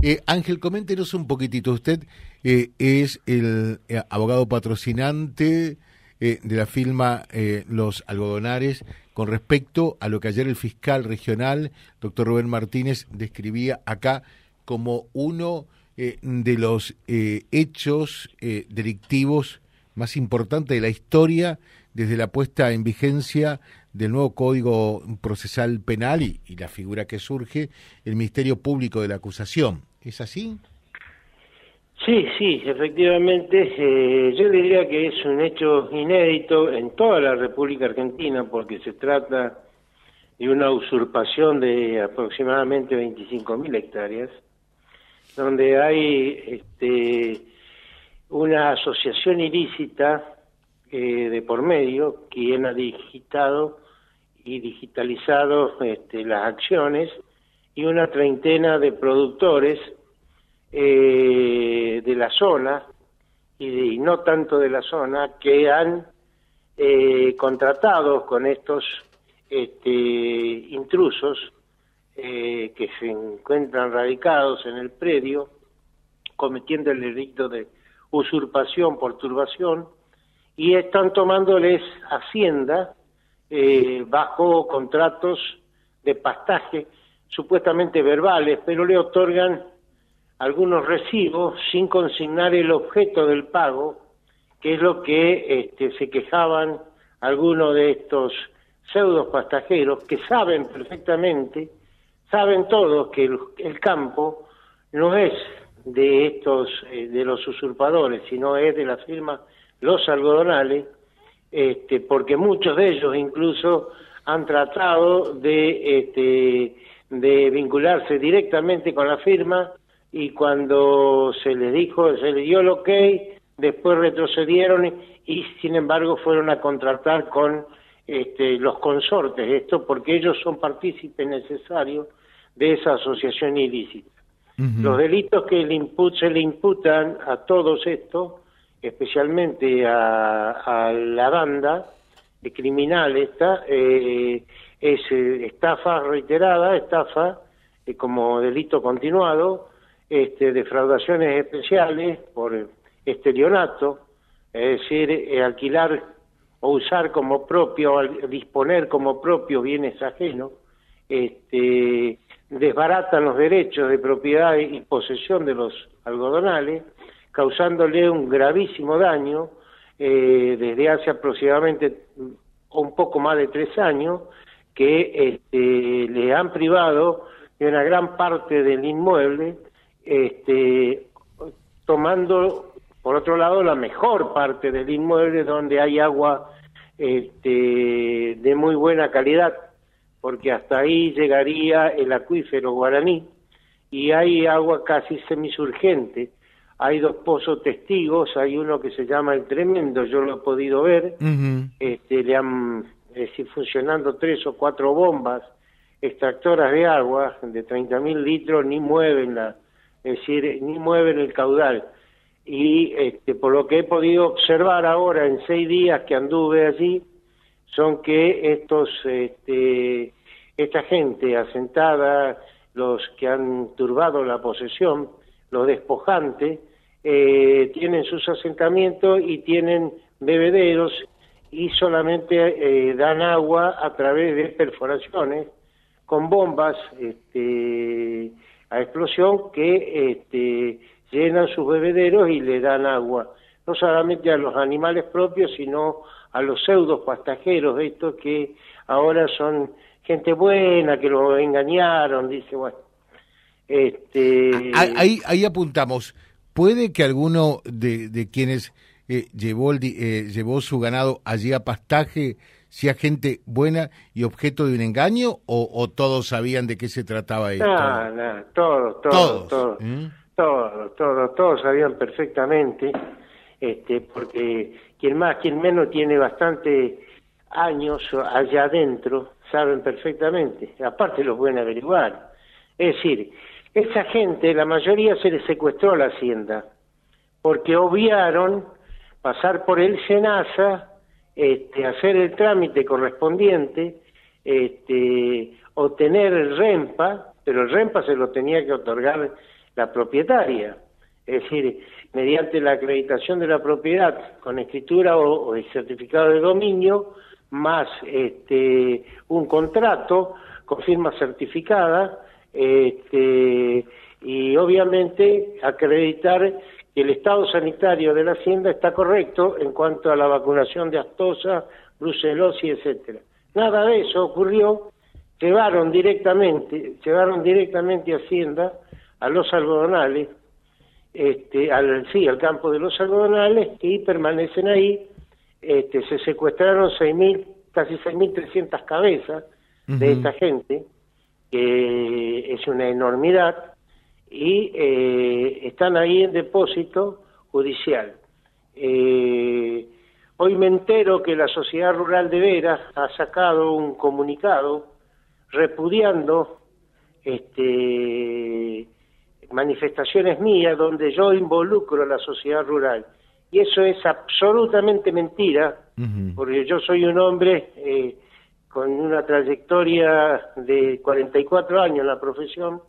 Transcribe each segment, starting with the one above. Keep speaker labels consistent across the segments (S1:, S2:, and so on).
S1: Eh, Ángel, coméntenos un poquitito. Usted eh, es el eh, abogado patrocinante de la firma Los Algodonares con respecto a lo que ayer el fiscal regional, doctor Rubén Martínez, describía acá como uno de los hechos delictivos más importantes de la historia desde la puesta en vigencia del nuevo Código Procesal Penal y, la figura que surge, el Ministerio Público de la Acusación. ¿Es así?
S2: Sí, sí, efectivamente. Eh, yo diría que es un hecho inédito en toda la República Argentina porque se trata de una usurpación de aproximadamente 25.000 hectáreas, donde hay este, una asociación ilícita eh, de por medio, quien ha digitado y digitalizado este, las acciones, y una treintena de productores eh, de la zona, y, no tanto de la zona, que han eh, contratado con estos este, intrusos que se encuentran radicados en el predio, cometiendo el delito de usurpación por turbación, y están tomándoles hacienda eh, bajo contratos de pastaje supuestamente verbales, pero le otorgan algunos recibos sin consignar el objeto del pago, que es lo que este, se quejaban algunos de estos pseudos pastajeros que saben perfectamente, saben todos que el, campo no es de estos, eh, de los usurpadores, sino es de la firma los algodonales, este, porque muchos de ellos incluso han tratado de, este, de vincularse directamente con la firma y cuando se les dijo, se les dio el ok, después retrocedieron y, sin embargo fueron a contratar con este, los consortes, esto porque ellos son partícipes necesarios de esa asociación ilícita. Los delitos que le se le imputan a todos estos especialmente a, la banda de criminal esta, eh, es eh, estafa reiterada, estafa eh, como delito continuado, este, defraudaciones especiales por estelionato, es decir, alquilar o usar como propio, disponer como propio bienes ajenos, este, desbaratan los derechos de propiedad y posesión de los algodonales, causándole un gravísimo daño eh, desde hace aproximadamente un poco más de tres años, que este, le han privado de una gran parte del inmueble, este, tomando, por otro lado, la mejor parte del inmueble donde hay agua este, de muy buena calidad, porque hasta ahí llegaría el acuífero guaraní y hay agua casi semisurgente. Hay dos pozos testigos, hay uno que se llama El Tremendo, yo lo he podido ver, este, le han, es decir, funcionando tres o cuatro bombas extractoras de agua de 30.000 litros, ni mueven la, es decir, ni mueven el caudal. Y este, por lo que he podido observar ahora en seis días que anduve allí, son que estos, este, esta gente asentada, los que han turbado la posesión, los despojantes, eh, tienen sus asentamientos y tienen bebederos y solamente eh, dan agua a través de perforaciones con bombas este, a explosión que este, llenan sus bebederos y le dan agua, no solamente a los animales propios, sino a los pseudos pastajeros, estos que ahora son gente buena, que los engañaron, dice, bueno.
S1: Este... Ahí, ahí apuntamos puede que alguno de, de quienes eh, llevó, el, eh, llevó su ganado allí a pastaje sea gente buena y objeto de un engaño o, todos sabían de qué se trataba esto?
S2: No, no, todos, todos, todos, ¿Mm? todos, todos, todos, sabían perfectamente, este, porque quien más, quien menos tiene bastante años allá adentro, saben perfectamente, aparte los pueden averiguar. Es decir, esa gente, la mayoría se les secuestró la hacienda, porque obviaron pasar por el SENASA, este, hacer el trámite correspondiente, este, obtener el REMPA, pero el REMPA se lo tenía que otorgar la propietaria. Es decir, mediante la acreditación de la propiedad con escritura o, certificado de dominio, más este, un contrato con firma certificada, este, y obviamente acreditar que el estado sanitario de la hacienda está correcto en cuanto a la vacunación de astosa, brucelosis, etcétera. Nada de eso ocurrió, llevaron directamente, llevaron directamente a Hacienda a los algodonales, este, al, sí, al campo de los algodonales y permanecen ahí. Este, se secuestraron 6.000, casi 6.300 cabezas de esta gente, que es una enormidad, y eh, están ahí en depósito judicial. Eh, hoy me entero que la Sociedad Rural de Veras ha sacado un comunicado repudiando este, manifestaciones mías donde yo involucro a la sociedad rural. Y eso es absolutamente mentira, porque yo soy un hombre eh, con una trayectoria de 44 años en la profesión,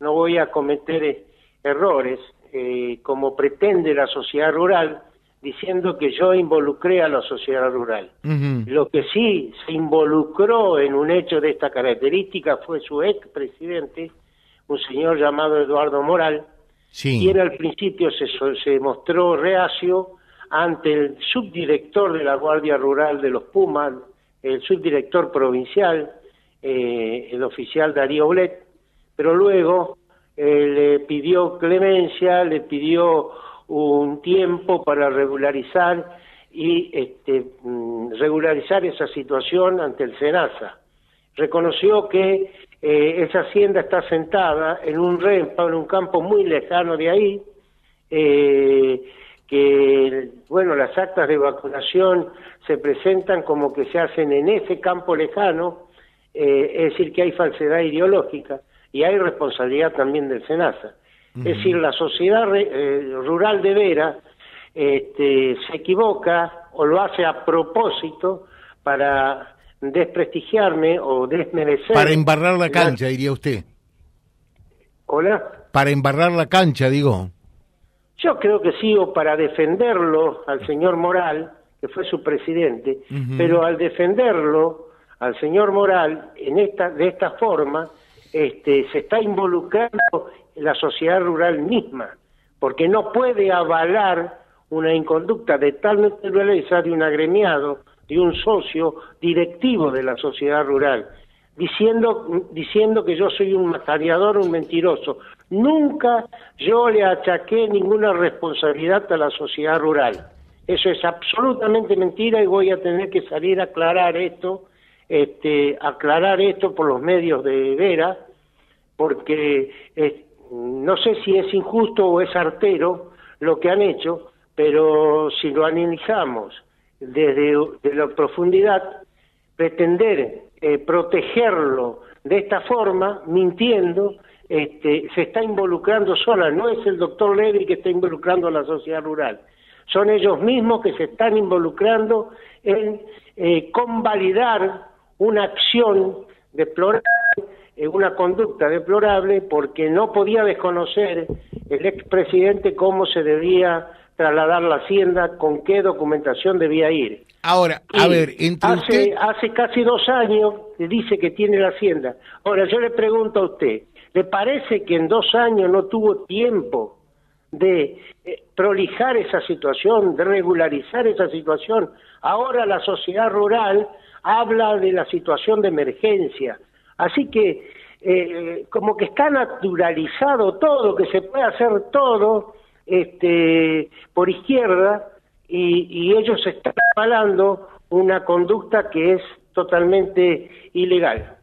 S2: no voy a cometer eh, errores eh, como pretende la sociedad rural, diciendo que yo involucré a la sociedad rural. Lo que sí se involucró en un hecho de esta característica fue su ex presidente, un señor llamado Eduardo Moral, sí. quien al principio se, se mostró reacio ante el subdirector de la Guardia Rural de los Pumas, el subdirector provincial, eh, el oficial Darío Blet, pero luego eh, le pidió clemencia, le pidió un tiempo para regularizar y este, mm, regularizar esa situación ante el SENASA. Reconoció que eh, esa hacienda está sentada en un rempa, en un campo muy lejano de ahí, eh, que, bueno, las actas de vacunación se presentan como que se hacen en ese campo lejano, es decir, que hay falsedad ideológica y hay responsabilidad también del SENASA. Es decir, la sociedad rural de Vera este, se equivoca o lo hace a propósito para desprestigiarme o desmerecer.
S1: Para embarrar la cancha, diría usted.
S2: Hola.
S1: Para embarrar la cancha, digo.
S2: Yo creo que sí, o para defenderlo al señor Moral, que fue su presidente, pero al defenderlo al señor Moral en esta, de esta forma, este, se está involucrando la sociedad rural misma, porque no puede avalar una inconducta de tal naturaleza de un agremiado de un socio directivo de la sociedad rural, diciendo, diciendo que yo soy un matariador, un mentiroso. Nunca yo le achaqué ninguna responsabilidad a la sociedad rural. Eso es absolutamente mentira y voy a tener que salir a aclarar esto, este, aclarar esto por los medios de Vera, porque no sé si es injusto o es artero lo que han hecho, pero si lo analizamos desde la profundidad, pretender eh, protegerlo de esta forma, mintiendo, este, se está involucrando sola, no es el doctor Levy que está involucrando a la sociedad rural, son ellos mismos que se están involucrando en eh, convalidar una acción deplorable, eh, una conducta deplorable, porque no podía desconocer el expresidente cómo se debía trasladar la hacienda, con qué documentación debía ir.
S1: Ahora, a ver,
S2: entre hace, hace casi dos años dice que tiene la hacienda. Ahora, yo le pregunto a usted, ¿le parece que en dos años no tuvo tiempo de eh, prolijar esa situación, de regularizar esa situación? Ahora la sociedad rural habla de la situación de emergencia. Así que, eh, como que está naturalizado todo, que se puede hacer todo, este, por izquierda y, ellos están avalando una conducta que es totalmente ilegal.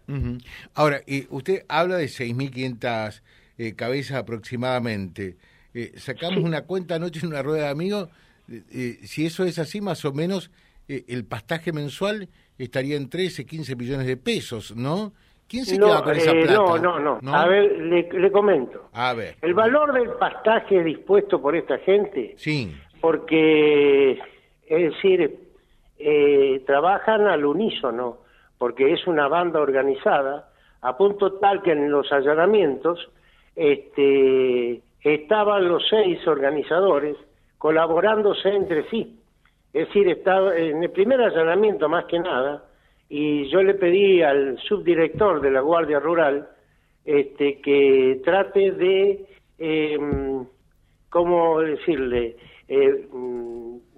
S1: Ahora, usted habla de 6.500 eh, cabezas aproximadamente. Eh, sacamos una cuenta anoche en una rueda de amigos. Eh, eh, si eso es así, más o menos el pastaje mensual estaría en 13, 15 millones de pesos, ¿no? ¿Quién se queda con esa eh, plata?
S2: No, no, no, A ver, le, comento.
S1: A ver.
S2: El valor del pastaje dispuesto por esta gente.
S1: Sí.
S2: Porque, es decir, eh, trabajan al unísono, porque es una banda organizada, a punto tal que en los allanamientos este, estaban los seis organizadores colaborándose entre sí. Es decir, estaba en el primer allanamiento más que nada, y yo le pedí al subdirector de la Guardia Rural este, que trate de, eh, ¿cómo decirle?, eh,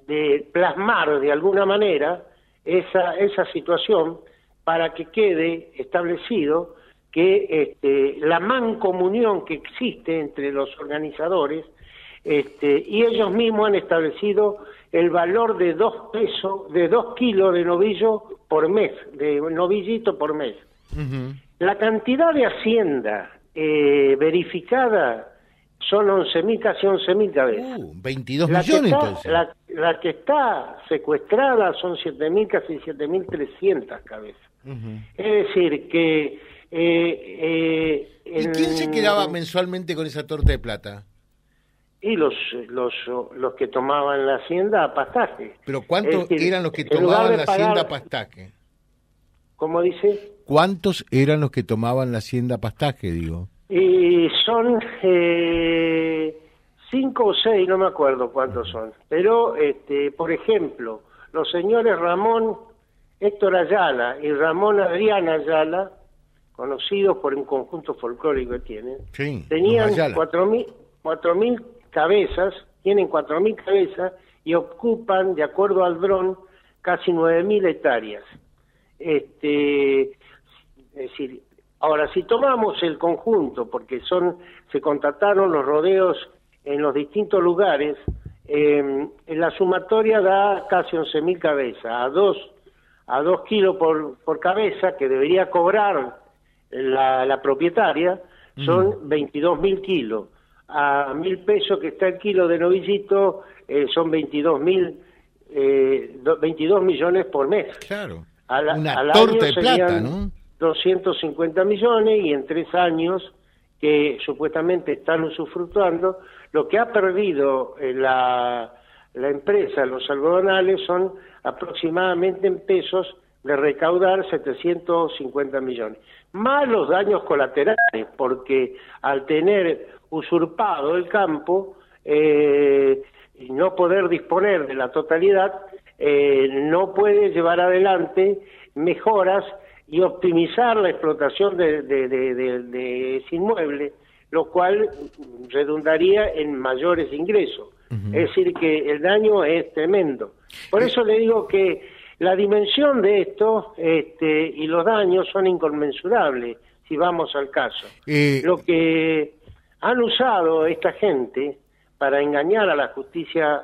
S2: de plasmar de alguna manera esa, esa situación para que quede establecido que este, la mancomunión que existe entre los organizadores este, y ellos mismos han establecido el valor de dos pesos, de dos kilos de novillo por mes, de novillito por mes. La cantidad de hacienda eh, verificada son 11.000, casi 11.000 cabezas.
S1: Uh, 22 millones entonces.
S2: La, que está secuestrada son 7.000, casi 7.300 cabezas. Es decir, que... Eh,
S1: eh, ¿Y quién se quedaba mensualmente con esa torta de plata?
S2: Y los, los, los que tomaban la hacienda a pastaje.
S1: ¿Pero cuántos eran los que tomaban la hacienda a pastaje?
S2: ¿Cómo dice?
S1: ¿Cuántos eran los que tomaban la hacienda a pastaje, digo?
S2: Y son eh, cinco o seis, no me acuerdo cuántos son. Pero, este, por ejemplo, los señores Ramón Héctor Ayala y Ramón Adrián Ayala, conocidos por un conjunto folclórico que tienen, tenían cuatro mil, cuatro mil cabezas, tienen cuatro mil cabezas y ocupan, de acuerdo al dron, casi nueve mil hectáreas. Este, es decir, ahora si tomamos el conjunto, porque son, se contrataron los rodeos en los distintos lugares, eh, la sumatoria da casi once mil cabezas, a dos, a dos kilos por, por cabeza que debería cobrar la, la propietaria, son veintidós mil kilos. A mil pesos que está el kilo de novillito, eh, son veintidós mil, eh, 22 millones por mes.
S1: Claro. Una torta de plata, ¿no?
S2: 250 millones y en tres años que supuestamente están usufructuando, lo que ha perdido eh, la, la empresa, los algodonales, son aproximadamente en pesos de recaudar 750 millones. Más los daños colaterales, porque al tener usurpado el campo eh, y no poder disponer de la totalidad, eh, no puede llevar adelante mejoras y optimizar la explotación de, de, ese inmueble, lo cual redundaría en mayores ingresos. Es decir, que el daño es tremendo. Por eso le digo que la dimensión de esto este, y los daños son inconmensurables, si vamos al caso. Eh, lo que han usado esta gente para engañar a la justicia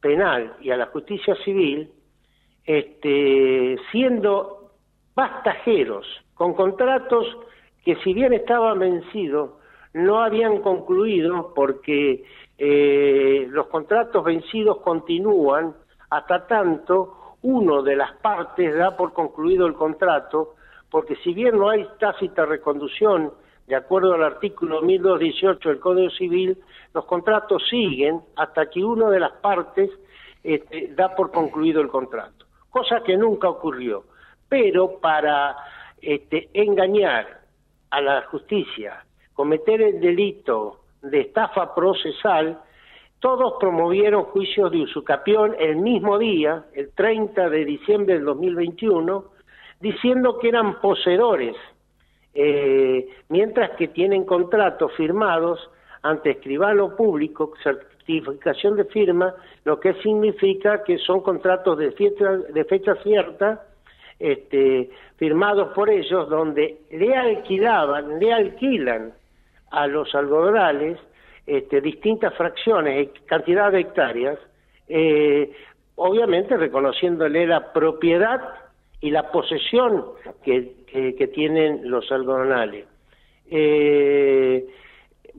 S2: penal y a la justicia civil, este, siendo pastajeros, con contratos que si bien estaban vencidos, no habían concluido porque eh, los contratos vencidos continúan hasta tanto uno de las partes da por concluido el contrato, porque si bien no hay tácita reconducción de acuerdo al artículo 1218 del Código Civil, los contratos siguen hasta que una de las partes este, da por concluido el contrato, cosa que nunca ocurrió. Pero para este, engañar a la justicia, cometer el delito de estafa procesal, todos promovieron juicios de usucapión el mismo día, el 30 de diciembre del 2021, diciendo que eran poseedores eh, mientras que tienen contratos firmados ante escribano público, certificación de firma, lo que significa que son contratos de fecha, de fecha cierta, este, firmados por ellos, donde le alquilaban, le alquilan a los algodonales este, distintas fracciones, cantidad de hectáreas, eh, obviamente reconociéndole la propiedad y la posesión que tienen los algodonales. Eh,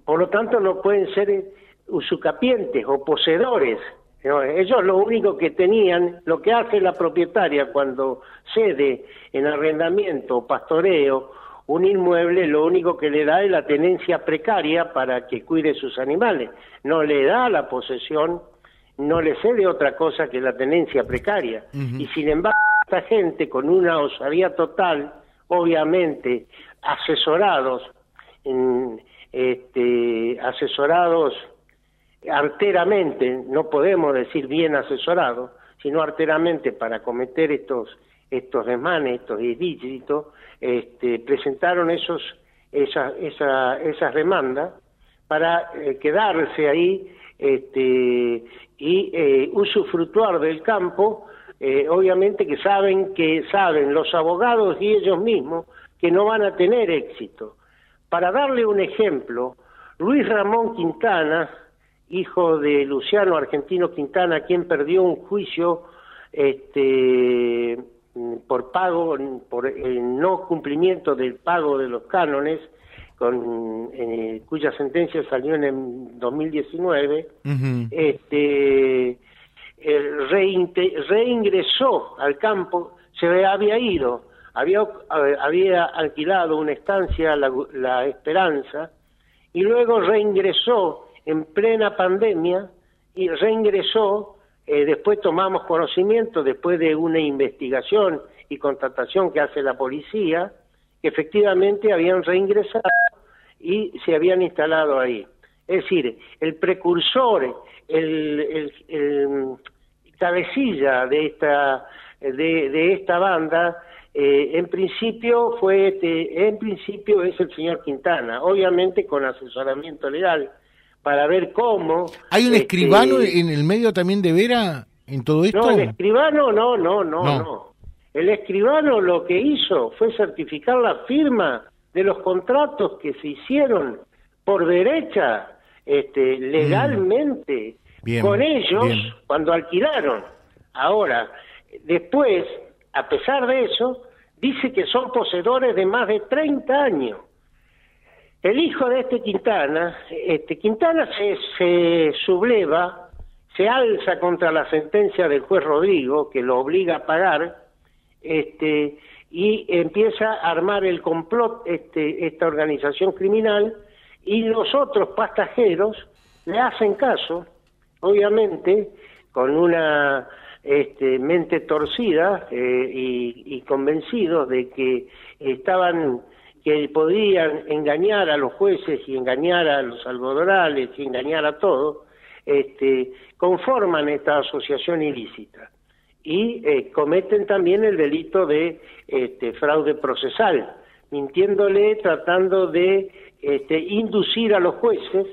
S2: por lo tanto, no pueden ser usucapientes o poseedores. Ellos lo único que tenían, lo que hace la propietaria cuando cede en arrendamiento o pastoreo un inmueble, lo único que le da es la tenencia precaria para que cuide sus animales. No le da la posesión, no le cede otra cosa que la tenencia precaria. Y sin embargo, esta gente con una osadía total obviamente asesorados en, este, asesorados arteramente, no podemos decir bien asesorados, sino arteramente para cometer estos estos desmanes, estos ilícitos, este, presentaron esos esa, esa, esas demandas para eh, quedarse ahí este, y eh, usufructuar del campo, eh, obviamente que saben que saben los abogados y ellos mismos que no van a tener éxito. Para darle un ejemplo, Luis Ramón Quintana, hijo de Luciano Argentino Quintana, quien perdió un juicio este, por pago, por el no cumplimiento del pago de los cánones, con, eh, cuya sentencia salió en el 2019, este, reingresó al campo, se había ido, había, había alquilado una estancia, la, la Esperanza, y luego reingresó en plena pandemia y reingresó, eh, después tomamos conocimiento, después de una investigación y contratación que hace la policía, que efectivamente habían reingresado y se habían instalado ahí. Es decir, el precursor, el, cabecilla de esta, de, esta banda, eh, en principio fue este, en principio es el señor Quintana, obviamente con asesoramiento legal para ver cómo.
S1: ¿Hay un este, escribano en el medio también de Vera en todo esto?
S2: No, el escribano no, no, no, no. El escribano lo que hizo fue certificar la firma de los contratos que se hicieron por derecha, este, legalmente, mm. con ellos cuando alquilaron. Ahora, después, a pesar de eso, dice que son poseedores de más de 30 años. El hijo de este Quintana, este Quintana se, subleva, se alza contra la sentencia del juez Rodrigo, que lo obliga a pagar, este, y empieza a armar el complot este, esta organización criminal y los otros pasajeros le hacen caso, obviamente, con una este, mente torcida eh, y, convencidos de que estaban que podían engañar a los jueces y engañar a los algodonales y engañar a todos, este, conforman esta asociación ilícita. Y eh, cometen también el delito de este, fraude procesal, mintiéndole, tratando de este, inducir a los jueces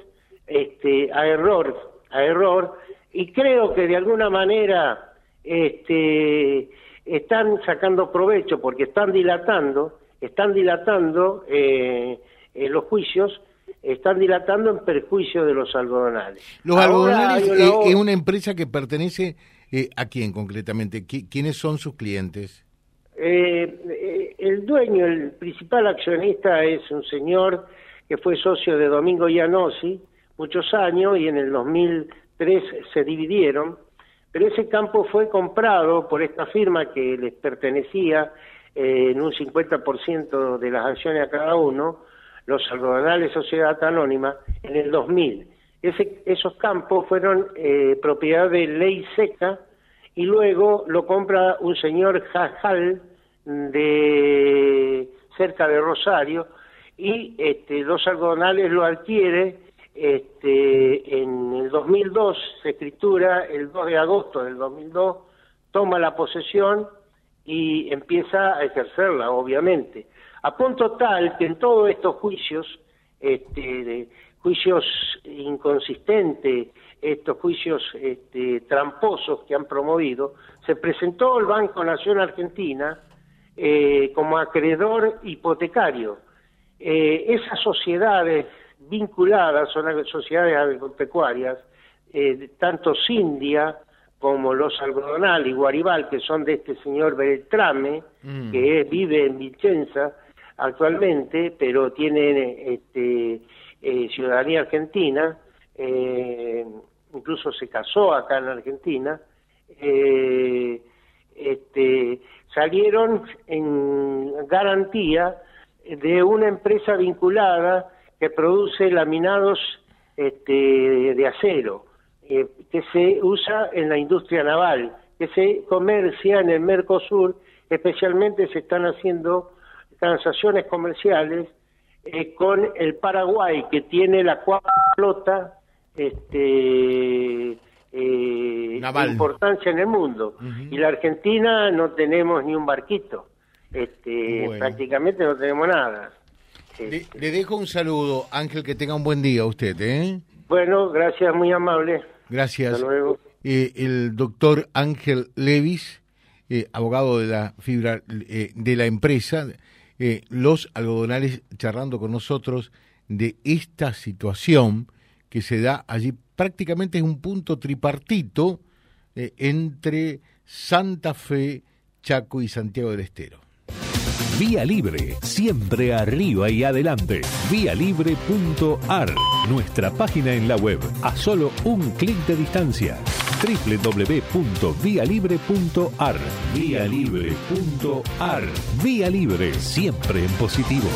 S2: este, a error, a error, y creo que de alguna manera están sacando provecho porque están dilatando, están dilatando eh, eh, los juicios están dilatando en perjuicio de los algodonales.
S1: Los algodonales es una empresa que pertenece eh, ¿A quién concretamente? ¿Quiénes son sus clientes?
S2: Eh, el dueño, el principal accionista es un señor que fue socio de Domingo Ianosi muchos años y en el 2003 se dividieron, pero ese campo fue comprado por esta firma que les pertenecía en un 50% de las acciones a cada uno, los algodonales Sociedad Anónima, en el 2000 esos campos fueron eh, propiedad de Ley Seca y luego lo compra un señor Jajal de cerca de Rosario y este, Dos Algodonales lo adquiere este, en el 2002, se escritura el 2 de agosto del 2002, toma la posesión y empieza a ejercerla, obviamente. A punto tal que en todos estos juicios este, juicios inconsistentes, estos juicios este, tramposos que han promovido, se presentó el Banco Nación Argentina eh, como acreedor hipotecario. Eh, esas sociedades vinculadas son sociedades agropecuarias, eh, tanto Cindia como los Algodonal y Guaribal, que son de este señor Beltrame, mm. que vive en Vicenza actualmente, pero tiene este, eh, ciudadanía argentina, eh, incluso se casó acá en Argentina, eh, este, salieron en garantía de una empresa vinculada que produce laminados este, de acero, que se usa en la industria naval, que se comercia en el Mercosur, especialmente se están haciendo transacciones comerciales eh, con el Paraguay, que tiene la cuarta flota este, eh, de importancia en el mundo. Y la Argentina no tenemos ni un barquito. Este, Prácticamente no tenemos nada.
S1: Le, dejo un saludo, Ángel, que tenga un buen día usted. ¿eh?
S2: Bueno, gracias, muy amable.
S1: Gracias. Hasta luego. Eh, el doctor Ángel Levis, eh, abogado de la fibra eh, de la empresa, los algodonales charlando con nosotros de esta situación que se da allí prácticamente es un punto tripartito entre Santa Fe, Chaco y Santiago del Estero.
S3: Vía Libre, siempre arriba y adelante. Vialibre.ar, nuestra página en la web, a solo un clic de distancia www.vialibre.ar. Vía Libre.ar. Vía Libre, siempre en positivo.